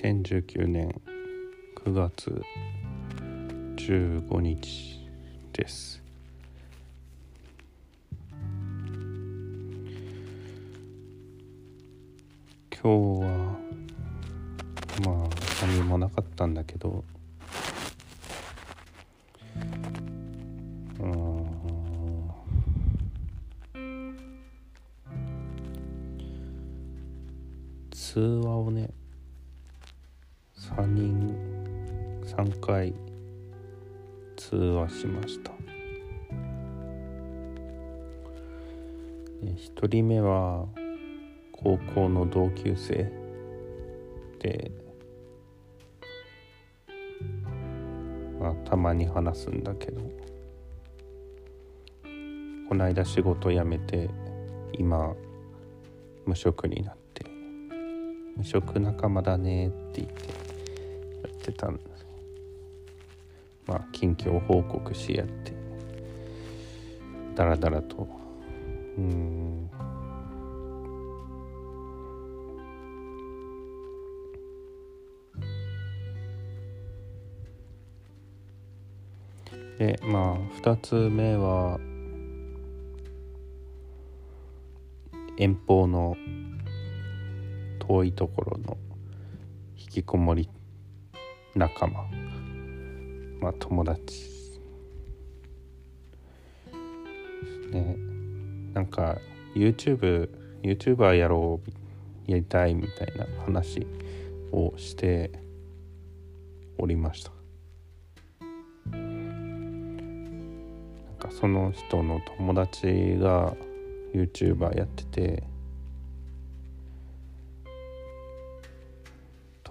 2019年9月15日です。今日はまあ何もなかったんだけど通話をね3人3回通話しました。1人目は高校の同級生で、まあ、たまに話すんだけどこの間仕事辞めて今無職になって無職仲間だねって言ってやってたんですまあ近況報告し合ってだらだらと。うん。でまあ2つ目は遠方の遠いところの引きこもり仲間。まあ友達。ね。なんか YouTube YouTuber やろうやりたいみたいな話をしておりました。なんかその人の友達が YouTuber やってて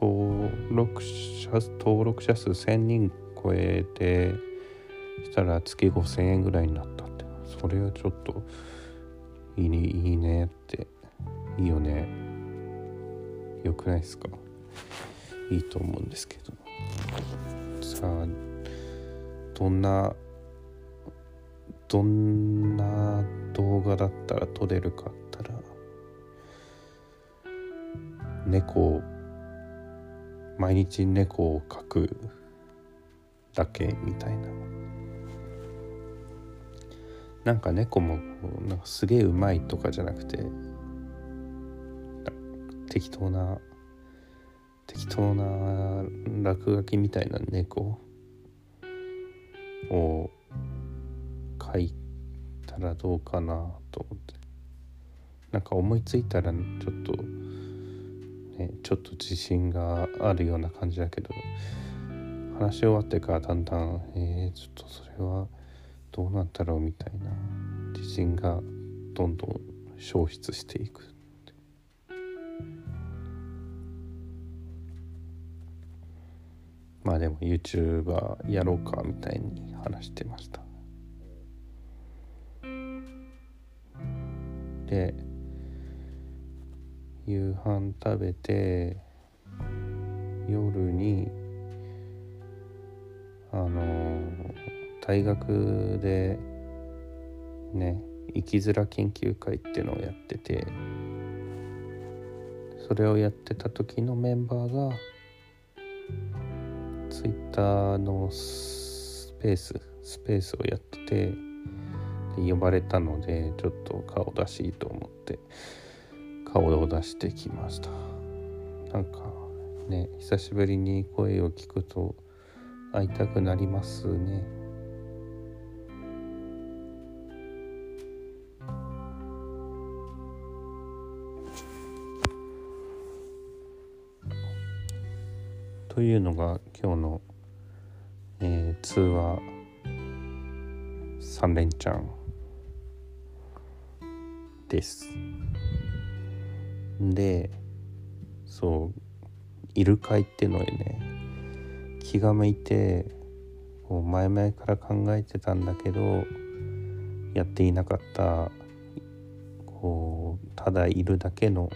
登録者登録者数1000人超えてしたら月5000円ぐらいになったって。それはちょっといいねいいねって。いいよねよくないですか？いいと思うんですけど。さあどんなどんな動画だったら撮れるかったら猫毎日猫を描くだけみたいな。なんか猫もなんかすげえうまいとかじゃなくて適当な適当な落書きみたいな猫を描いたらどうかなと思って。なんか思いついたらちょっとねちょっと自信があるような感じだけど話し終わってからだんだんえー、ちょっとそれはどうなったろうみたいな自信がどんどん消失していく。まあでも YouTuber やろうかみたいに話してました。で夕飯食べて夜にあの大学でね生きづら研究会っていうのをやっててそれをやってた時のメンバーがツイッターのスペーススペースをやっててで呼ばれたのでちょっと顔出しいと思って。顔を出してきました。なんかね久しぶりに声を聞くと会いたくなりますね。というのが今日の、えー、通話3連チャンです。でそうイルカイっていうのにね。気が向いてこう前々から考えてたんだけどやっていなかったこうただいるだけの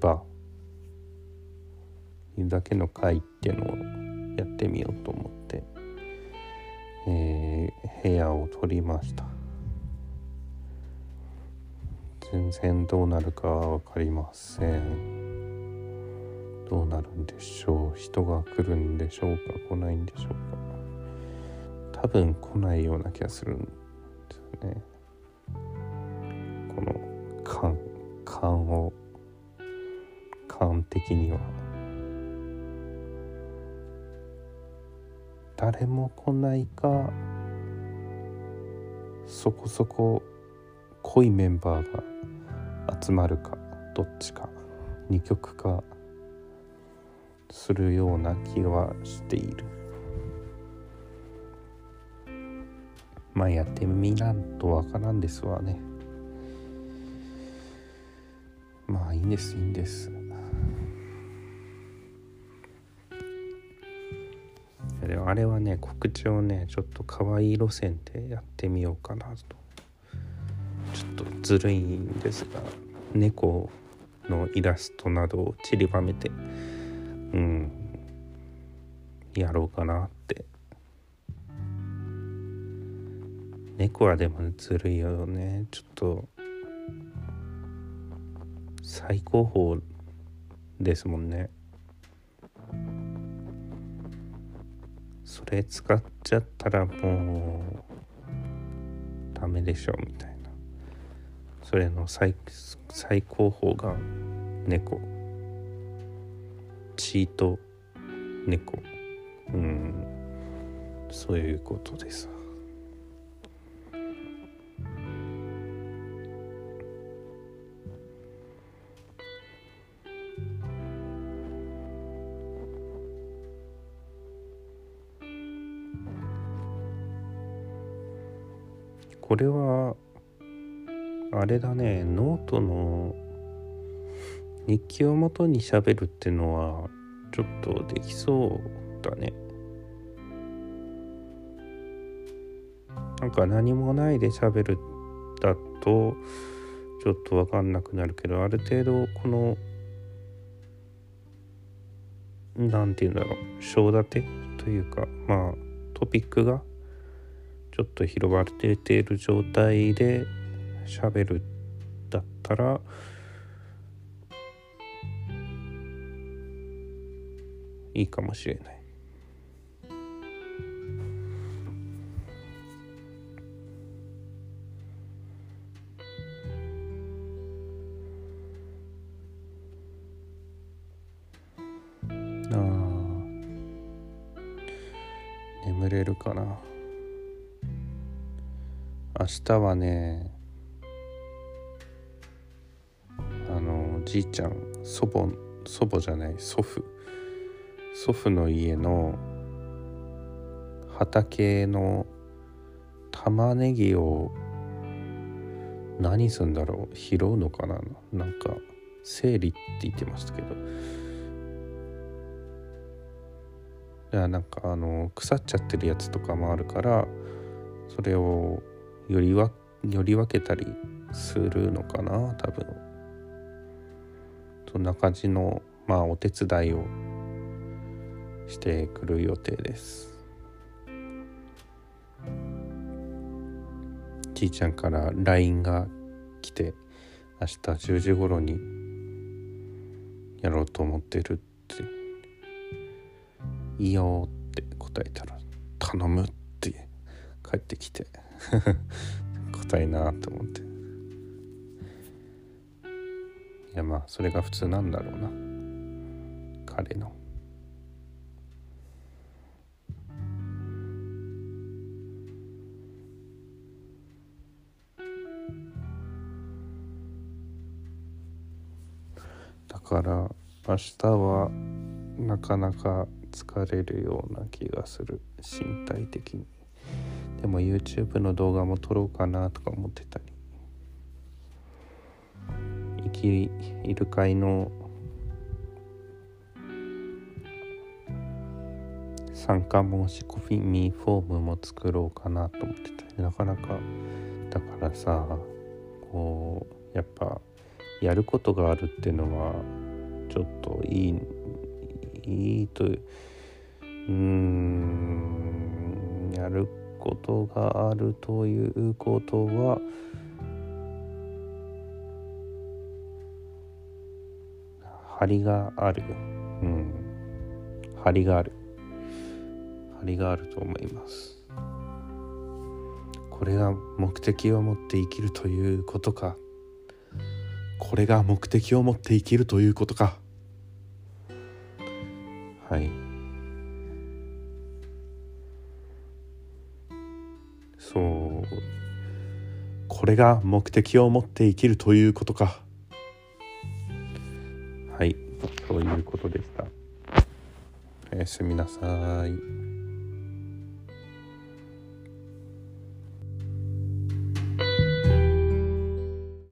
場。いるだけの会っていうのをやってみようと思って、えー、部屋を取りました。全然どうなるか分かりません。どうなるんでしょう。人が来るんでしょうか来ないんでしょうか。多分来ないような気がするんですよね。この感感を感的には。誰も来ないかそこそこ濃いメンバーが集まるかどっちか二極化するような気はしている。まあやってみらんとわからんですわね。まあいいんですいいんです。でもあれはね告知をねちょっと可愛い路線でやってみようかなと。とずるいんですが猫のイラストなどを散りばめてうんやろうかなって。猫はでもずるいよね。ちょっと最高峰ですもんね。それ使っちゃったらもうダメでしょみたいな。それの最最高峰が猫。チート。猫。うん。そういうことです。これはあれだねノートの日記をもとに喋るっていうのはちょっとできそうだね。なんか何もないで喋るだとちょっと分かんなくなるけどある程度この何て言うんだろう章立てというかまあトピックがちょっと広がれている状態で喋るだったらいいかもしれない。あ眠れるかな。明日はねじいちゃん祖母祖母じゃない祖父。祖父の家の畑の玉ねぎを何すんだろう拾うのかななんか整理って言ってましたけど。いやなんかあの腐っちゃってるやつとかもあるからそれをよりわより分けたりするのかな多分。そんな感じのまあお手伝いをしてくる予定です。じいちゃんから LINE が来て明日10時頃にやろうと思ってるって「いいよ」って答えたら「頼む」って帰ってきて。答えなと思って。やまあそれが普通なんだろうな。彼の。だから明日はなかなか疲れるような気がする。身体的に。でも YouTube の動画も撮ろうかなとか思ってたり。きイルカイの参加申し込みフォームも作ろうかなと思ってたなかなか。だからさこうやっぱやることがあるっていうのはちょっといいいいとうんやることがあるということは張りがある、うん、張りがある。張りがあると思います。これが目的を持って生きるということか。これが目的を持って生きるということか。はい。そう。これが目的を持って生きるということか。ということでした。おやすみなさい。